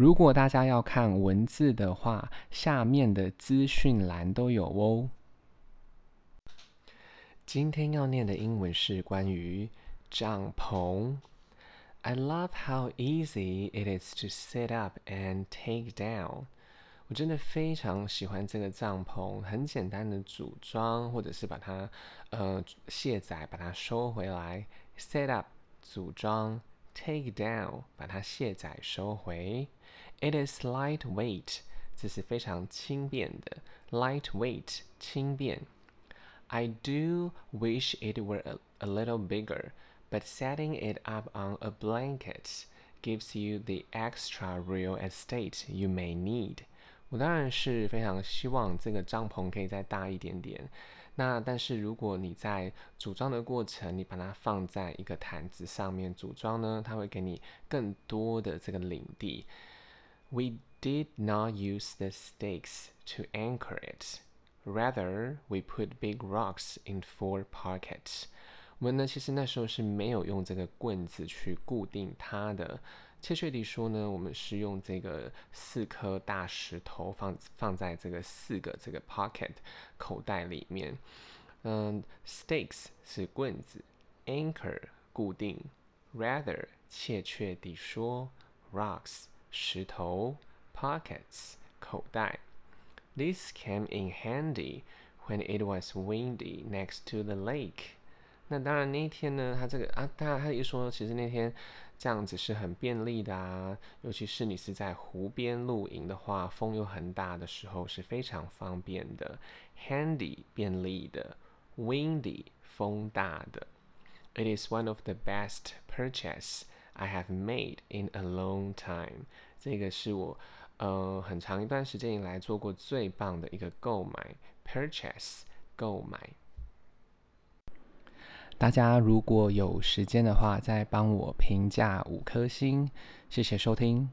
如果大家要看文字的话，下面的资讯栏都有哦。今天要念的英文是关于帐篷。I love how easy it is to set up and take down。我真的非常喜欢这个帐篷，很简单的组装，或者是把它呃卸载，把它收回来。Set up 组装 ，take down 把它卸载收回。It is lightweight，这是非常轻便的。Lightweight 轻便。I do wish it were a, a little bigger, but setting it up on a blanket gives you the extra real estate you may need. 我当然是非常希望这个帐篷可以再大一点点。那但是如果你在组装的过程，你把它放在一个毯子上面组装呢，它会给你更多的这个领地。We did not use the stakes to anchor it. Rather, we put big rocks in four pockets. 我们呢，其实那时候是没有用这个棍子去固定它的。切确地说呢，我们是用这个四颗大石头放放在这个四个这个 pocket 口袋里面。嗯，stakes 是棍子，anchor 固定，rather 切确地说，rocks 石头，pockets 口袋。This came in handy when it was windy next to the lake. 那当然那一天呢，他这个啊，他他一说，其实那天这样子是很便利的啊，尤其是你是在湖边露营的话，风又很大的时候是非常方便的。Handy 便利的，windy 风大的。It is one of the best purchase I have made in a long time。这个是我呃很长一段时间以来做过最棒的一个购买，purchase 购买。大家如果有时间的话，再帮我评价五颗星，谢谢收听。